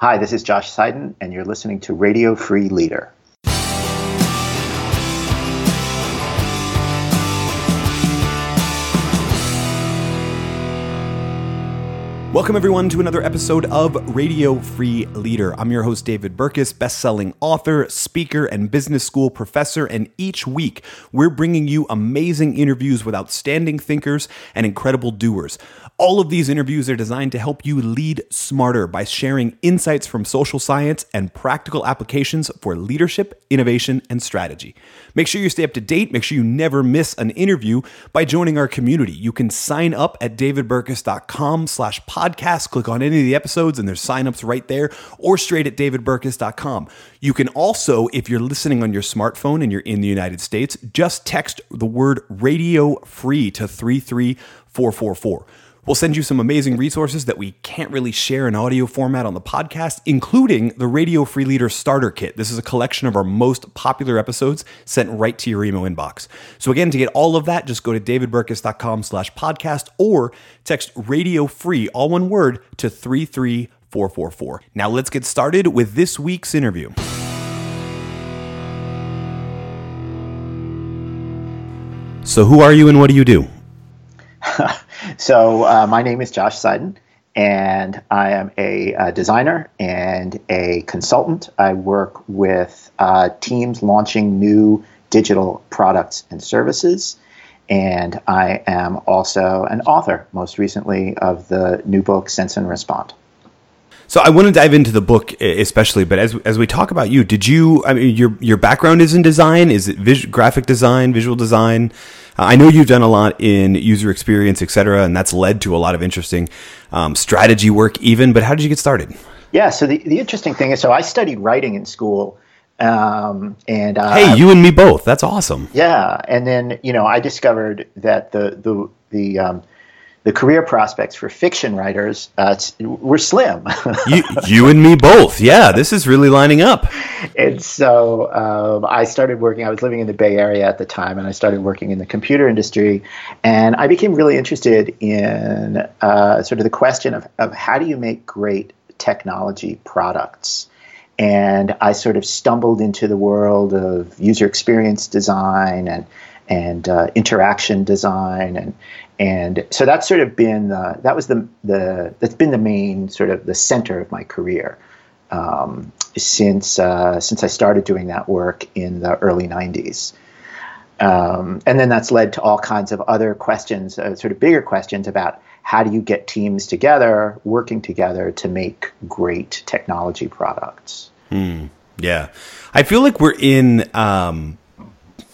Hi, this is Josh Seiden, and you're listening to Radio Free Leader. Welcome, everyone, to another episode of Radio Free Leader. I'm your host, David Burkus, best-selling author, speaker, and business school professor. And each week, we're bringing you amazing interviews with outstanding thinkers and incredible doers. All of these interviews are designed to help you lead smarter by sharing insights from social science and practical applications for leadership, innovation, and strategy. Make sure you stay up to date. Make sure you never miss an interview by joining our community. You can sign up at davidburkus.com slash podcast. Podcast, click on any of the episodes and there's signups right there or straight at davidburkus.com. You can also, if you're listening on your smartphone and you're in the United States, just text the word radio free to 33444. We'll send you some amazing resources that we can't really share in audio format on the podcast, including the Radio Free Leader Starter Kit. This is a collection of our most popular episodes sent right to your email inbox. So again, to get all of that, just go to davidburkus.com slash podcast or text radio free, all one word, to 33444. Now let's get started with this week's interview. So who are you and what do you do? so uh, my name is Josh Seiden, and I am a, a, designer and a consultant. I work with uh, teams launching new digital products and services. And I am also an author, most recently, of the new book, Sense and Respond. So I want to dive into the book especially, but as as we talk about you, did you? I mean, your your background is in design. Is it vis- graphic design, visual design? I know you've done a lot in user experience, et cetera, and that's led to a lot of interesting um, strategy work, even. But how did you get started? Yeah. So the the interesting thing is, so I studied writing in school. Um, and uh, hey, you and me both. That's awesome. Yeah, and then you know I discovered that the the the um, the career prospects for fiction writers uh, were slim. you, you and me both. Yeah, this is really lining up. And so um, I started working. I was living in the Bay Area at the time, and I started working in the computer industry. And I became really interested in uh, sort of the question of, of how do you make great technology products. And I sort of stumbled into the world of user experience design and and uh, interaction design and and so that's sort of been the, that was the the that's been the main sort of the center of my career um, since uh, since I started doing that work in the early '90s. Um, and then that's led to all kinds of other questions, uh, sort of bigger questions about how do you get teams together, working together to make great technology products. Hmm. Yeah, I feel like we're in um,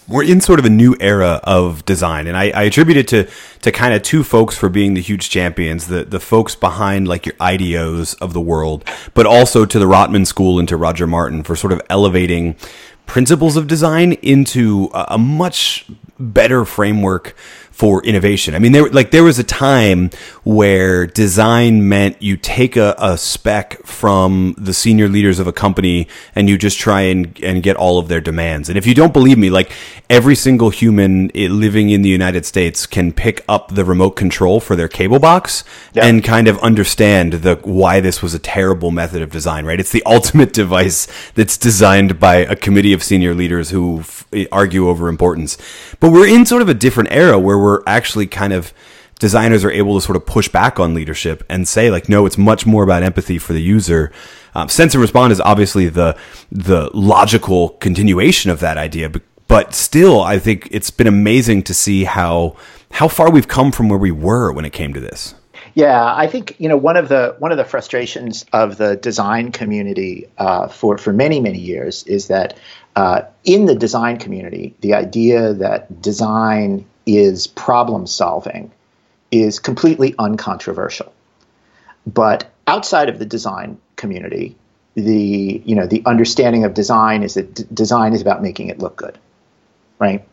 we're in sort of a new era of design, and I, I attribute it to to kind of two folks for being the huge champions, the the folks behind like your IDEOs of the world, but also to the Rotman School and to Roger Martin for sort of elevating principles of design into a, a much better framework for innovation. I mean, there like there was a time where design meant you take a, a spec from the senior leaders of a company and you just try and and get all of their demands. And if you don't believe me, like every single human living in the United States can pick up the remote control for their cable box yeah. and kind of understand the why this was a terrible method of design. Right? It's the ultimate device that's designed by a committee of senior leaders who f- argue over importance. But we're in sort of a different era where we're actually kind of designers are able to sort of push back on leadership and say like no it's much more about empathy for the user um, sense and respond is obviously the the logical continuation of that idea but, still i think it's been amazing to see how how far we've come from where we were when it came to this yeah, I think you know one of the one of the frustrations of the design community uh, for for many many years is that uh, in the design community, the idea that design is problem solving is completely uncontroversial. But outside of the design community, the you know the understanding of design is that d- design is about making it look good, right?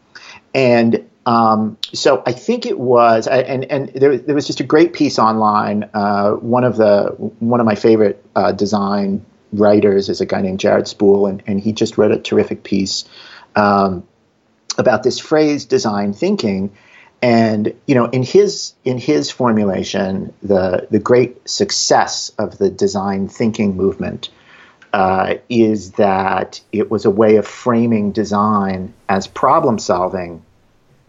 And um, so I think it was, and and there, there was just a great piece online. Uh, one of the one of my favorite uh, design writers is a guy named Jared Spool, and, and he just wrote a terrific piece um, about this phrase design thinking And you know, in his in his formulation, the the great success of the design thinking movement uh, is that it was a way of framing design as problem solving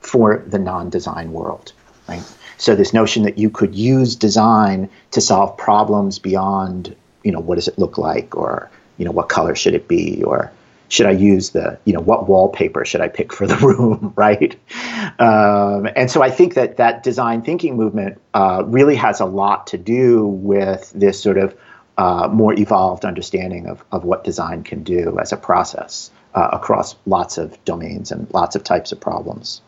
for the non-design world. Right. So this notion that you could use design to solve problems beyond, you know, what does it look like, or you know, what color should it be, or should I use the, you know, what wallpaper should I pick for the room, right? Um, and so I think that that design thinking movement uh, really has a lot to do with this sort of uh, more evolved understanding of, of what design can do as a process uh, across lots of domains and lots of types of problems.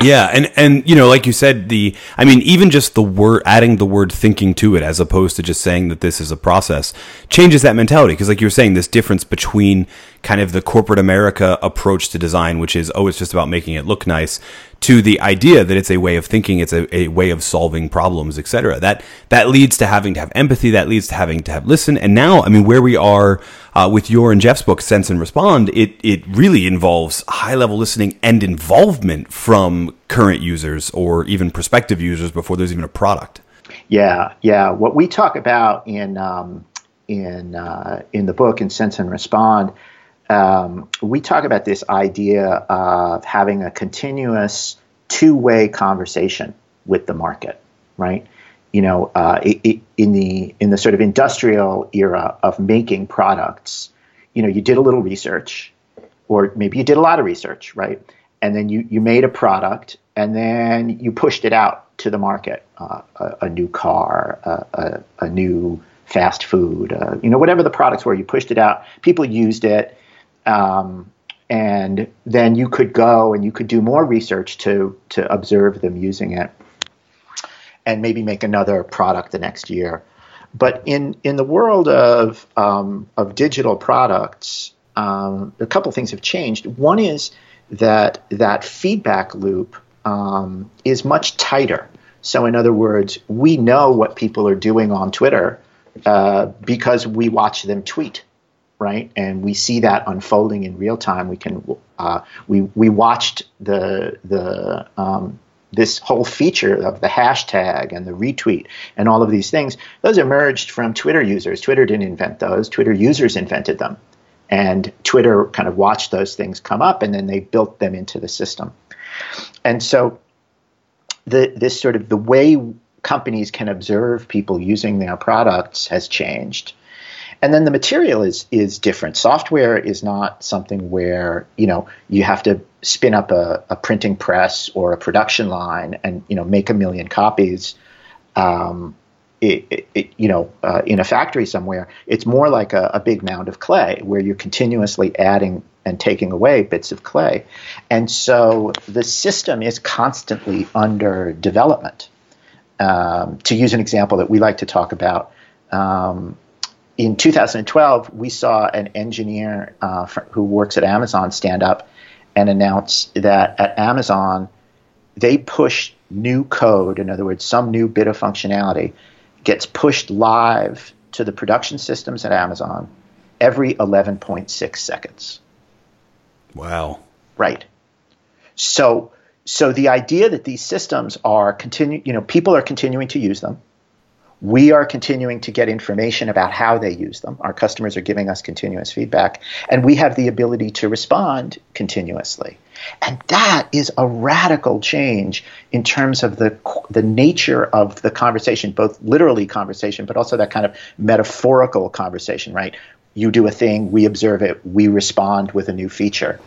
Yeah, and and you know, like you said, the I mean, even just the word adding the word thinking to it, as opposed to just saying that this is a process, changes that mentality. Because, like you were saying, this difference between kind of the corporate America approach to design, which is oh, it's just about making it look nice, to the idea that it's a way of thinking, it's a, a way of solving problems, etc. That that leads to having to have empathy. That leads to having to have listen. And now, I mean, where we are uh, with your and Jeff's book, Sense and Respond, it it really involves high level listening and involvement from current users or even prospective users before there's even a product. Yeah, yeah. What we talk about in um, in uh, in the book in Sense and Respond um, we talk about this idea of having a continuous two-way conversation with the market, right? You know, uh, it, it, in the in the sort of industrial era of making products, you know, you did a little research, or maybe you did a lot of research, right? And then you you made a product, and then you pushed it out to the market, uh, a, a, new car, a, a new fast food, uh, you know, whatever the products were, you pushed it out. People used it um, and then you could go and you could do more research to to observe them using it, and maybe make another product the next year. But in in the world of um, of digital products, um, a couple things have changed. One is that that feedback loop um, is much tighter. So, in other words, we know what people are doing on Twitter uh, because we watch them tweet right? And we see that unfolding in real time. We can uh, we we watched the the um, this whole feature of the hashtag and the retweet and all of these things. Those emerged from Twitter users. Twitter didn't invent those. Twitter users invented them, and Twitter kind of watched those things come up, and then they built them into the system. And so, the this sort of the way companies can observe people using their products has changed and then the material is is different. Software is not something where you know you have to spin up a, a printing press or a production line and you know make a million copies. Um, it, it, you know, uh, in a factory somewhere, it's more like a, a, big mound of clay where you're continuously adding and taking away bits of clay. And so the system is constantly under development. Um, to use an example that we like to talk about, um, in 2012, we saw an engineer uh, who works at Amazon stand up and announce that at Amazon, they push new code, in other words, some new bit of functionality, gets pushed live to the production systems at Amazon every 11.6 seconds. Wow. Right. So, so the idea that these systems are continue, you know, people are continuing to use them we are continuing to get information about how they use them. Our customers are giving us continuous feedback, and we have the ability to respond continuously. And that is a radical change in terms of the the nature of the conversation, both literally conversation, but also that kind of metaphorical conversation. Right? You do a thing, we observe it, we respond with a new feature.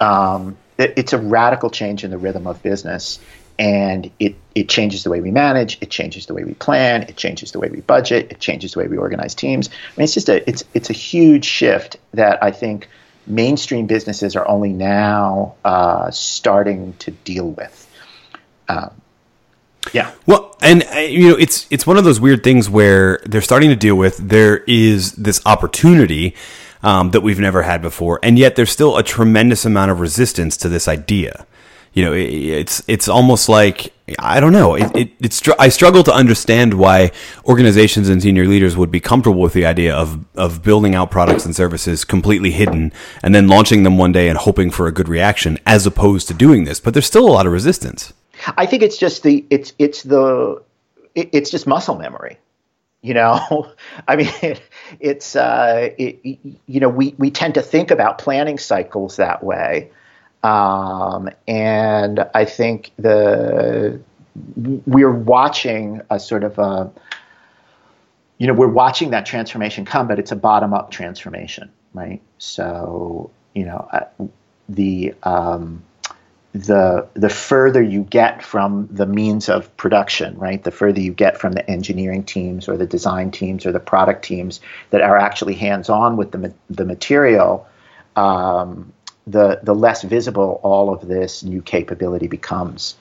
Um, it, it's a radical change in the rhythm of business, and it, it changes the way we manage it changes the way we plan it changes the way we budget it changes the way we organize teams. I mean it's just a it's it's a huge shift that i think mainstream businesses are only now uh, starting to deal with. Um, yeah. Well and uh, you know it's it's one of those weird things where they're starting to deal with there is this opportunity um, that we've never had before and yet there's still a tremendous amount of resistance to this idea you know, it, it's it's almost like I don't know. It, it, it's I struggle to understand why organizations and senior leaders would be comfortable with the idea of of building out products and services completely hidden and then launching them one day and hoping for a good reaction, as opposed to doing this. But there's still a lot of resistance. I think it's just the it's it's the it, it's just muscle memory. You know, I mean, it, it's uh, you know we we tend to think about planning cycles that way, um, and I think the we're watching a sort of a you know we're watching that transformation come, but it's a bottom up transformation, right? So you know uh, the um, the the further you get from the means of production, right? The further you get from the engineering teams or the design teams or the product teams that are actually hands on with the the material, um, the the less visible all of this new capability becomes.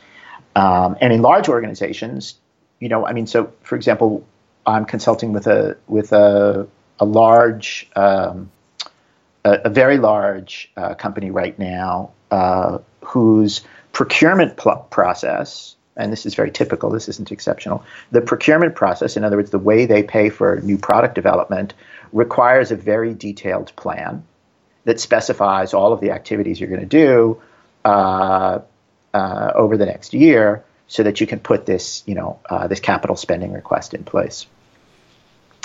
Um, and in large organizations, you know, I mean, so for example, I'm consulting with a with a a large um, a, a, very large uh, company right now uh, whose procurement pl- process, and this is very typical, this isn't exceptional, the procurement process, in other words, the way they pay for new product development, requires a very detailed plan that specifies all of the activities you're going to do uh, uh, over the next year so that you can put this, you know, uh, this capital spending request in place.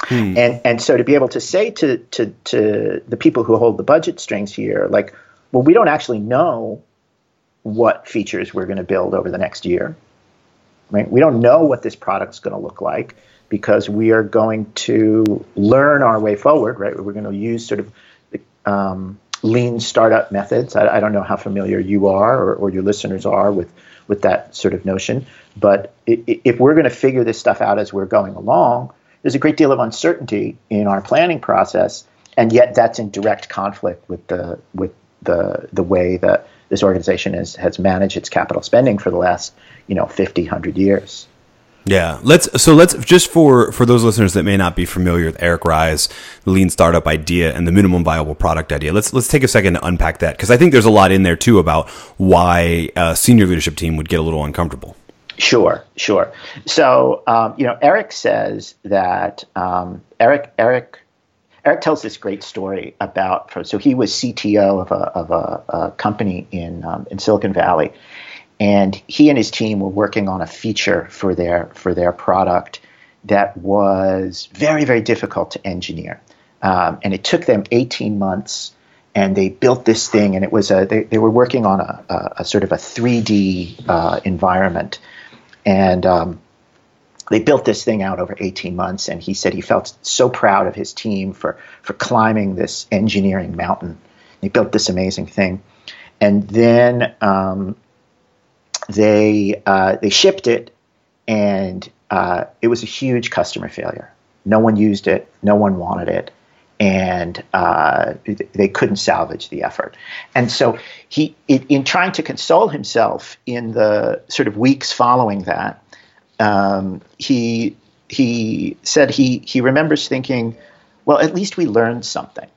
Hmm. And and so to be able to say to, to to the people who hold the budget strings here, like, well, we don't actually know what features we're going to build over the next year. Right? We don't know what this product's going to look like because we are going to learn our way forward. Right? We're going to use sort of um, lean startup methods. I, I, don't know how familiar you are or, or, your listeners are with with that sort of notion. But if we're going to figure this stuff out as we're going along, there's a great deal of uncertainty in our planning process, and yet that's in direct conflict with the with the the way that this organization has has managed its capital spending for the last you know 50 100 years yeah let's so let's just for for those listeners that may not be familiar with eric ries the lean startup idea and the minimum viable product idea let's let's take a second to unpack that because i think there's a lot in there too about why a senior leadership team would get a little uncomfortable Sure, sure. So, um, you know, Eric says that um, Eric Eric Eric tells this great story about. So he was CTO of a of a, a company in um, in Silicon Valley, and he and his team were working on a feature for their for their product that was very very difficult to engineer, um, and it took them 18 months. And they built this thing, and it was a they, they were working on a, a, a sort of a 3D uh, environment, and um, they built this thing out over 18 months, and he said he felt so proud of his team for for climbing this engineering mountain. They built this amazing thing, and then um, they uh, they shipped it, and uh, it was a huge customer failure. No one used it. No one wanted it, and uh, they couldn't salvage the effort. And so he, in trying to console himself in the sort of weeks following that, um, he he said he he remembers thinking, well, at least we learned something.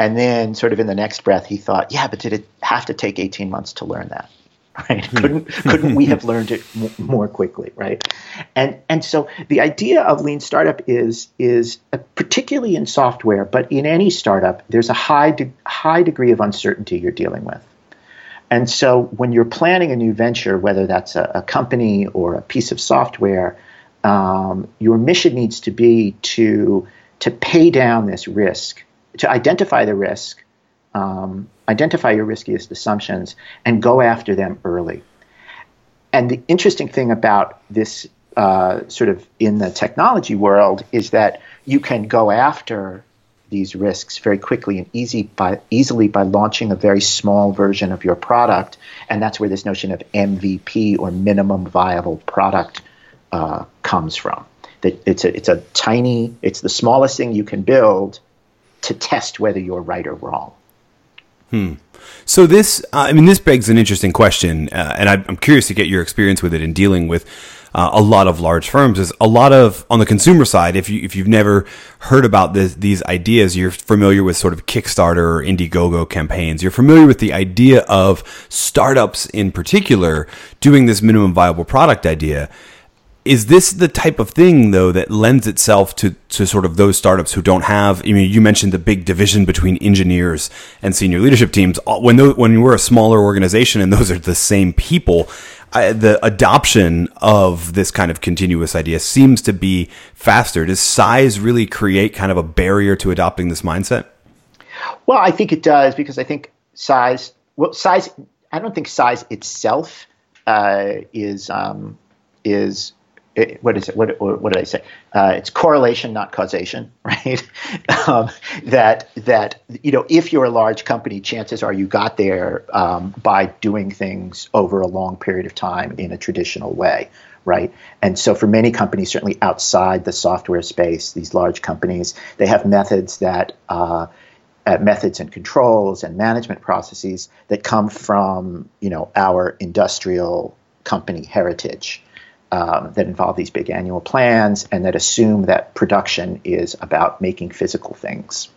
And then, sort of in the next breath, he thought, yeah, but did it have to take 18 months to learn that? Right? Hmm. couldn't couldn't we have learned it more quickly? Right? And and so the idea of lean startup is is uh, particularly in software, but in any startup, there's a high de- high degree of uncertainty you're dealing with. And so when you're planning a new venture, whether that's a, a company or a piece of software, um, your mission needs to be to to pay down this risk, to identify the risk, um, identify your riskiest assumptions, and go after them early. And the interesting thing about this uh, sort of in the technology world is that you can go after these risks very quickly and easy by easily by launching a very small version of your product, and that's where this notion of MVP or minimum viable product uh, comes from. That it's a it's a tiny it's the smallest thing you can build to test whether you're right or wrong. Hmm. So this, uh, I mean, this begs an interesting question, uh, and I, I'm curious to get your experience with it in dealing with uh, a lot of large firms is a lot of on the consumer side. If you if you've never heard about this, these ideas, you're familiar with sort of Kickstarter or Indiegogo campaigns. You're familiar with the idea of startups in particular doing this minimum viable product idea. Is this the type of thing though that lends itself to to sort of those startups who don't have? I mean, you mentioned the big division between engineers and senior leadership teams. When those, when we're a smaller organization and those are the same people, I, the adoption of this kind of continuous idea seems to be faster. Does size really create kind of a barrier to adopting this mindset? Well, I think it does because I think size. Well, size. I don't think size itself uh, is um, is what is it? What, what did I say? Uh, it's correlation, not causation, right? um, that that you know, if you're a large company, chances are you got there um, by doing things over a long period of time in a traditional way, right? And so, for many companies, certainly outside the software space, these large companies, they have methods that. Uh, uh, methods and controls and management processes that come from you know our industrial company heritage um, that involve these big annual plans and that assume that production is about making physical things.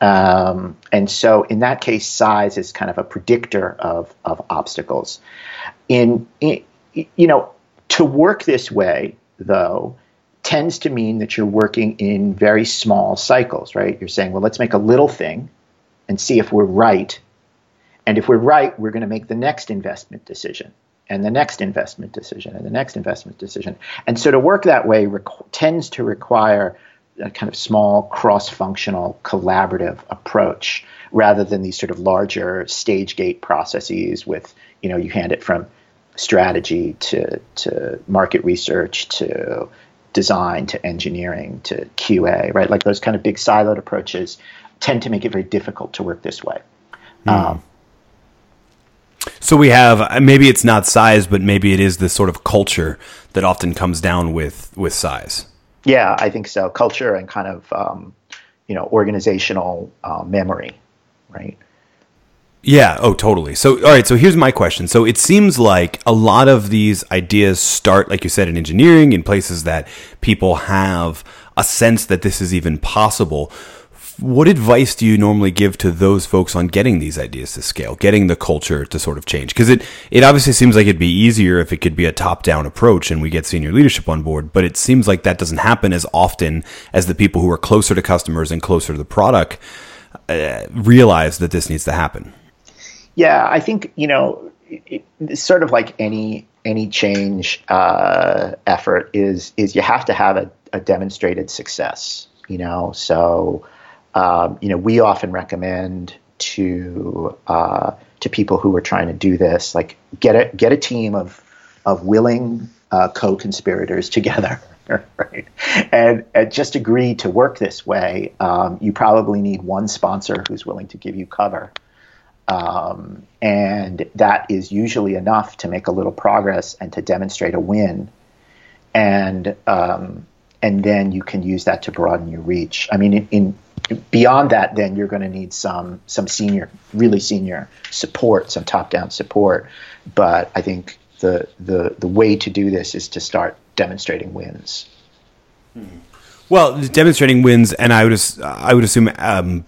Um, and so, in that case, size is kind of a predictor of, of obstacles. In, in, you know, to work this way, though, tends to mean that you're working in very small cycles, right? You're saying, well, let's make a little thing and see if we're right. And if we're right, we're going to make the next investment decision and the next investment decision and the next investment decision. And so to work that way requ- tends to require a kind of small cross-functional collaborative approach rather than these sort of larger stage gate processes with, you know, you hand it from strategy to, to market research to design to engineering to QA, right? Like those kind of big siloed approaches tend to make it very difficult to work this way. Mm. Um, so we have uh, maybe it's not size, but maybe it is this sort of culture that often comes down with with size. Yeah, I think so. Culture and kind of um, you know organizational uh, memory, right? Yeah. Oh, totally. So, all right. So here's my question. So it seems like a lot of these ideas start, like you said, in engineering, in places that people have a sense that this is even possible what advice do you normally give to those folks on getting these ideas to scale, getting the culture to sort of change? Because it, it obviously seems like it'd be easier if it could be a top down approach and we get senior leadership on board, but it seems like that doesn't happen as often as the people who are closer to customers and closer to the product uh, realize that this needs to happen. Yeah, I think, you know, it, it's sort of like any any change uh, effort is is you have to have a, a demonstrated success you know so um, you know, we often recommend to uh, to people who are trying to do this, like get a get a team of of willing uh, co-conspirators together, right? And, and, just agree to work this way. Um, you probably need one sponsor who's willing to give you cover. Um, and that is usually enough to make a little progress and to demonstrate a win. And um, and then you can use that to broaden your reach. I mean, in, in beyond that, then you're going to need some some senior, really senior support, some top down support. But I think the the the way to do this is to start demonstrating wins. Well, demonstrating wins, and I would I would assume um,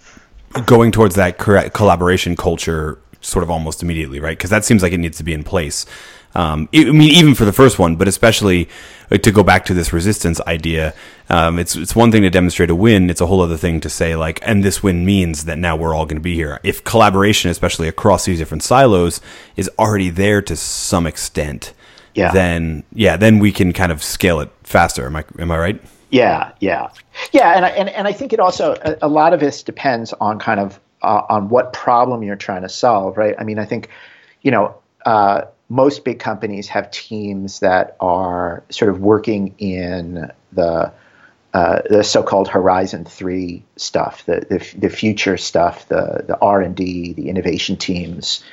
going towards that collaboration culture sort of almost immediately, right? Because that seems like it needs to be in place. Um, I mean, even for the first one, but especially to go back to this resistance idea, um, it's it's one thing to demonstrate a win. It's a whole other thing to say like, and this win means that now we're all going to be here. If collaboration, especially across these different silos, is already there to some extent, yeah. then yeah, then we can kind of scale it faster. Am I am I right? Yeah, yeah, yeah, and I, and and I think it also a, a lot of this depends on kind of uh, on what problem you're trying to solve, right? I mean, I think you know. Uh, most big companies have teams that are sort of working in the uh, the so-called Horizon Three stuff, the, the, the future stuff, the the R and D, the innovation teams,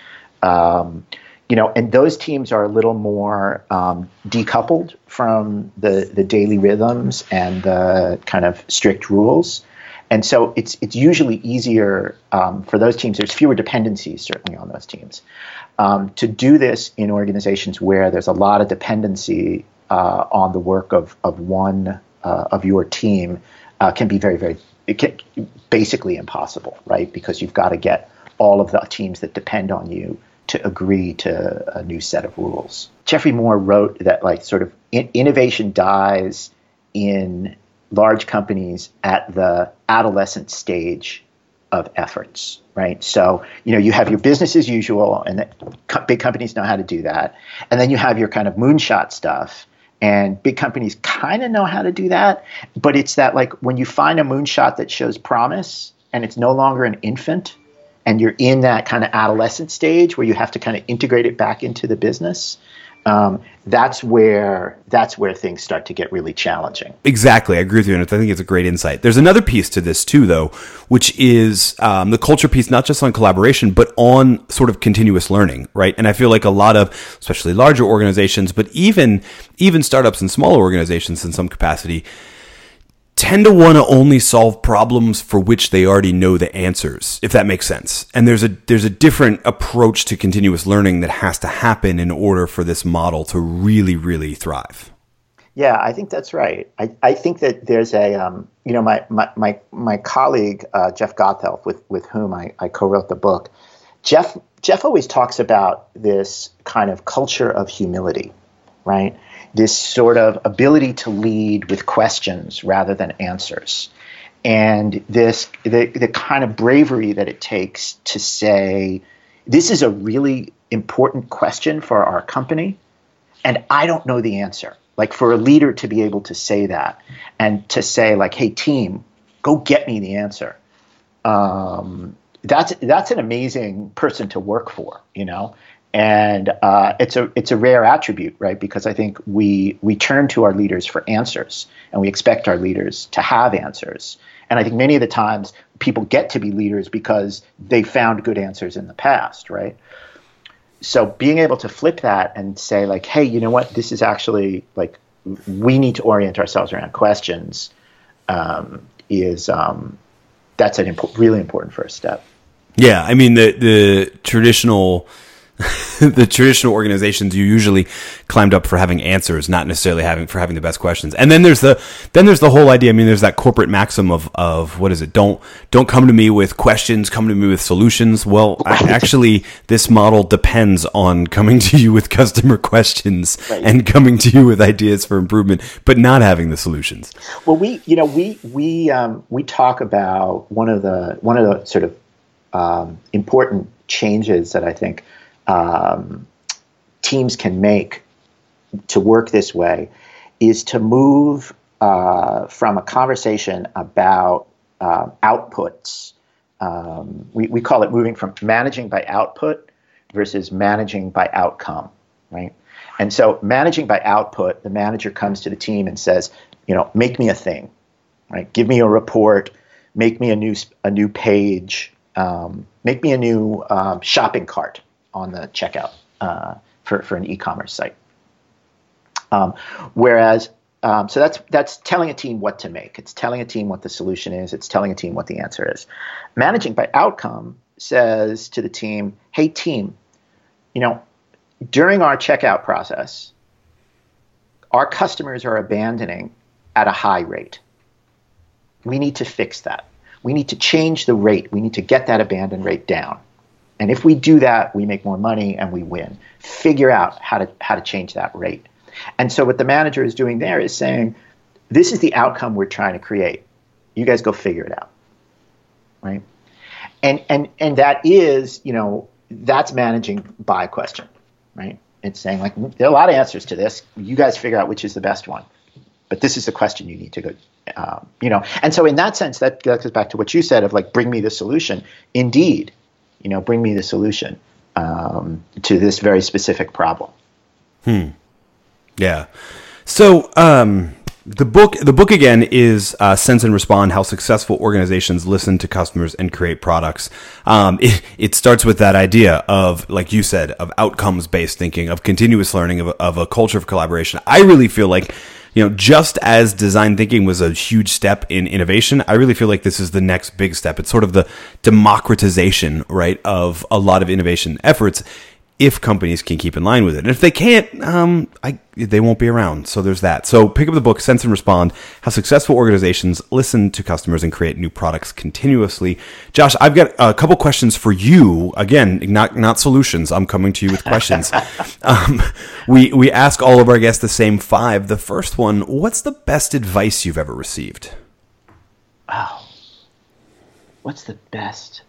um, you know, and those teams are a little more um, decoupled from the the daily rhythms and the kind of strict rules. And so it's it's usually easier um, for those teams. There's fewer dependencies certainly on those teams. Um, to do this in organizations where there's a lot of dependency uh, on the work of of one uh, of your team uh, can be very very can, basically impossible, right? Because you've got to get all of the teams that depend on you to agree to a new set of rules. Geoffrey Moore wrote that like sort of in- innovation dies in large companies at the adolescent stage of efforts, right? So, you know, you have your business as usual, and co- big companies know how to do that. And then you have your kind of moonshot stuff, and big companies kind of know how to do that. But it's that, like, when you find a moonshot that shows promise and it's no longer an infant, and you're in that kind of adolescent stage where you have to kind of integrate it back into the business, um, that's where that's where things start to get really challenging. Exactly, I agree with you, and I think it's a great insight. There's another piece to this too, though, which is um, the culture piece, not just on collaboration, but on sort of continuous learning, right? And I feel like a lot of, especially larger organizations, but even even startups and smaller organizations in some capacity tend to want to only solve problems for which they already know the answers, if that makes sense. And there's a there's a different approach to continuous learning that has to happen in order for this model to really, really thrive. Yeah, I think that's right. I, I think that there's a um, you know my my my, my colleague uh, Jeff Gothelf with with whom I, I co-wrote the book. Jeff Jeff always talks about this kind of culture of humility, right? This sort of ability to lead with questions rather than answers. And this the, the kind of bravery that it takes to say this is a really important question for our company and i don't know the answer. Like for a leader to be able to say that and to say like hey team go get me the answer. Um, that's that's an amazing person to work for you know and uh, it's a it's a rare attribute, right? Because I think we we turn to our leaders for answers, and we expect our leaders to have answers. And I think many of the times people get to be leaders because they found good answers in the past, right? So being able to flip that and say like, hey, you know what? This is actually like we need to orient ourselves around questions. Um, is um, that's an really important first step. Yeah, I mean the the traditional the traditional organizations you usually climbed up for having answers, not necessarily having for having the best questions. And then there's the then there's the whole idea. I mean, there's that corporate maxim of of what is it? Don't don't come to me with questions. Come to me with solutions. Well, actually, this model depends on coming to you with customer questions right. and coming to you with ideas for improvement, but not having the solutions. Well, we you know we we um, we talk about one of the one of the sort of um, important changes that I think um, teams can make to work this way is to move uh, from a conversation about uh, outputs. Um, we, we call it moving from managing by output versus managing by outcome, right? And so, managing by output, the manager comes to the team and says, you know, make me a thing, right? Give me a report, make me a new a new page, um, make me a new um, shopping cart, on the checkout uh, for, for an e-commerce site. Um, whereas, um, so that's that's telling a team what to make. It's telling a team what the solution is. It's telling a team what the answer is. Managing by outcome says to the team, "Hey, team, you know, during our checkout process, our customers are abandoning at a high rate. We need to fix that. We need to change the rate. We need to get that abandon rate down. And if we do that, we make more money and we win. Figure out how to how to change that rate. And so what the manager is doing there is saying, this is the outcome we're trying to create. You guys go figure it out. Right? And and and that is, you know, that's managing by question, right? It's saying like there are a lot of answers to this. You guys figure out which is the best one. But this is the question you need to go, um, you know. And so in that sense, that, that goes back to what you said of like, bring me the solution. Indeed, you know, bring me the solution um, to this very specific problem. Hmm. Yeah. So um, the book, the book again is uh, "Sense and Respond: How Successful Organizations Listen to Customers and Create Products." Um, it, it, starts with that idea of, like you said, of outcomes-based thinking, of continuous learning, of, of a culture of collaboration. I really feel like you know, just as design thinking was a huge step in innovation, I really feel like this is the next big step. It's sort of the democratization, right, of a lot of innovation efforts. If companies can keep in line with it. And if they can't, um, I, they won't be around. So there's that. So pick up the book, Sense and Respond How Successful Organizations Listen to Customers and Create New Products Continuously. Josh, I've got a couple questions for you. Again, not, not solutions. I'm coming to you with questions. um, we, we ask all of our guests the same five. The first one What's the best advice you've ever received? Oh, what's the best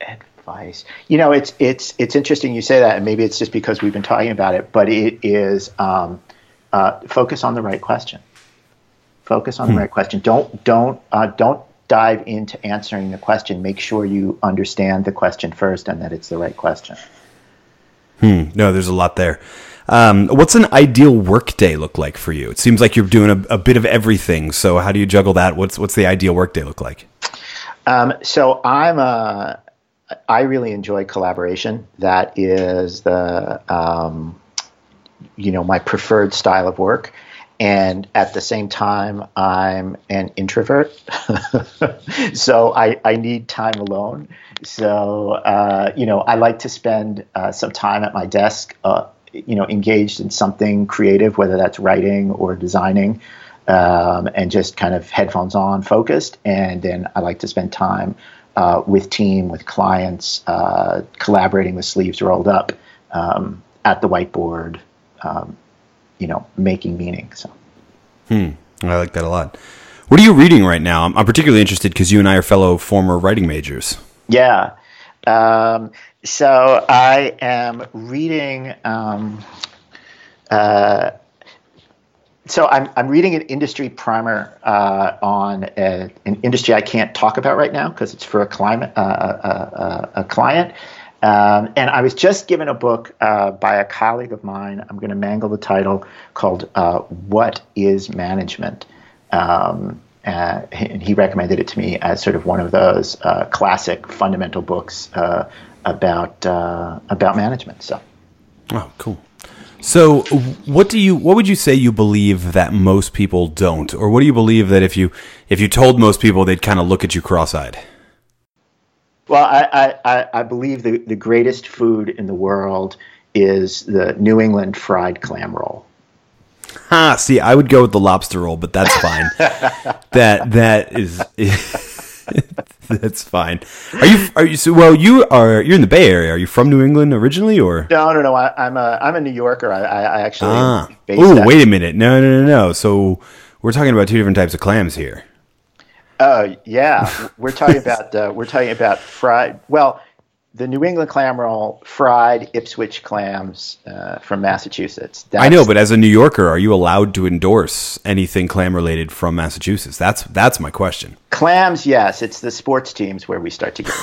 advice? You know, it's it's it's interesting you say that, and maybe it's just because we've been talking about it, but it is um, uh, focus on the right question. Focus on hmm. the right question. Don't don't uh, don't dive into answering the question. Make sure you understand the question first, and that it's the right question. Hmm. No, there's a lot there. Um, what's an ideal workday look like for you? It seems like you're doing a, a, bit of everything. So how do you juggle that? What's what's the ideal workday look like? Um, so I'm a I really enjoy collaboration. That is the um, you know my preferred style of work. And at the same time, I'm an introvert, so I, I need time alone. So uh, you know, I like to spend uh, some time at my desk, uh, you know, engaged in something creative, whether that's writing or designing, um, and just kind of headphones on, focused. And then I like to spend time uh, with team, with clients, uh, collaborating with sleeves rolled up um, at the whiteboard, um, you know, making meaning. So, hmm, I like that a lot. What are you reading right now? I'm, I'm particularly interested because you and I are fellow former writing majors. Yeah. Um, so I am reading. Um, uh, so I'm, I'm reading an industry primer uh, on a, an industry I can't talk about right now because it's for a climate uh, a, uh, uh, a, client. Um, and I was just given a book uh, by a colleague of mine. I'm going to mangle the title called uh, "What Is Management," um, and he recommended it to me as sort of one of those classic fundamental books about about management. So, oh, cool. So, what do you what would you say you believe that most people don't, or what do you believe that if you if you told most people, they'd kind of look at you cross-eyed? Well, I, I, I believe the, the greatest food in the world is the New England fried clam roll. Ah, See, I would go with the lobster roll, but that's fine. that that is. That's fine. Are you? Are you? So, well, you are. You're in the Bay Area. Are you from New England originally, or? No, no, no. I, am a. I'm a New Yorker. I, I actually. Ah. Oh, wait a minute. No, no, no, no. So we're talking about two different types of clams here. Oh uh, yeah, we're talking about. Uh, we're talking about fried. Well, the New England clam roll, fried Ipswich clams uh, from Massachusetts. That's, I know, but as a New Yorker, are you allowed to endorse anything clam related from Massachusetts? That's that's my question. Clams, yes. It's the sports teams where we start to get.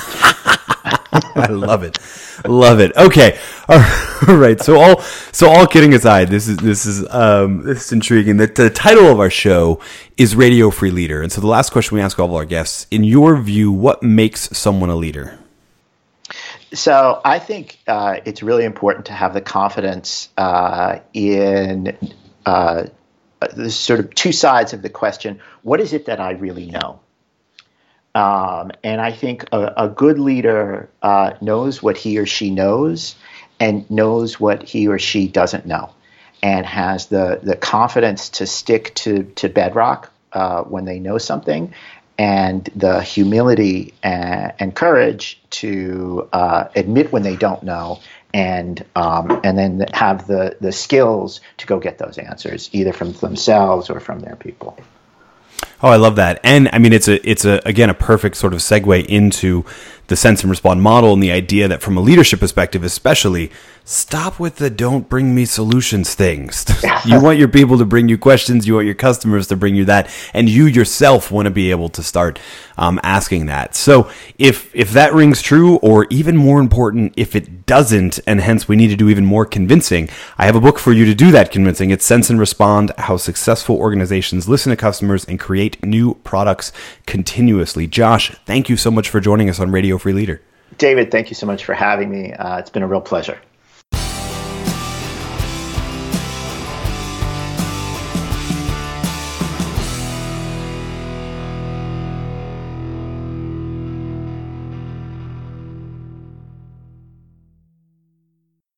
I love it, love it. Okay, all right. So all so all kidding aside, this is this is um, this is intriguing. The, the title of our show is Radio Free Leader, and so the last question we ask all of our guests: In your view, what makes someone a leader? So I think uh, it's really important to have the confidence uh, in uh, the sort of two sides of the question. What is it that I really know? Um, and I think a, a good leader uh, knows what he or she knows and knows what he or she doesn't know and has the, the confidence to stick to, to bedrock uh, when they know something and the humility and, and courage to uh, admit when they don't know and um, and then have the the skills to go get those answers either from themselves or from their people. Oh, I love that. And I mean, it's a, it's a, again, a perfect sort of segue into the sense and respond model and the idea that from a leadership perspective, especially, stop with the don't bring me solutions things. you want your people to bring you questions. You want your customers to bring you that. And you yourself want to be able to start um, asking that. So if, if that rings true, or even more important, if it doesn't, and hence we need to do even more convincing, I have a book for you to do that convincing. It's Sense and Respond How Successful Organizations Listen to Customers and Create New Products Continuously. Josh, thank you so much for joining us on Radio Free Leader. David, thank you so much for having me. Uh, it's been a real pleasure.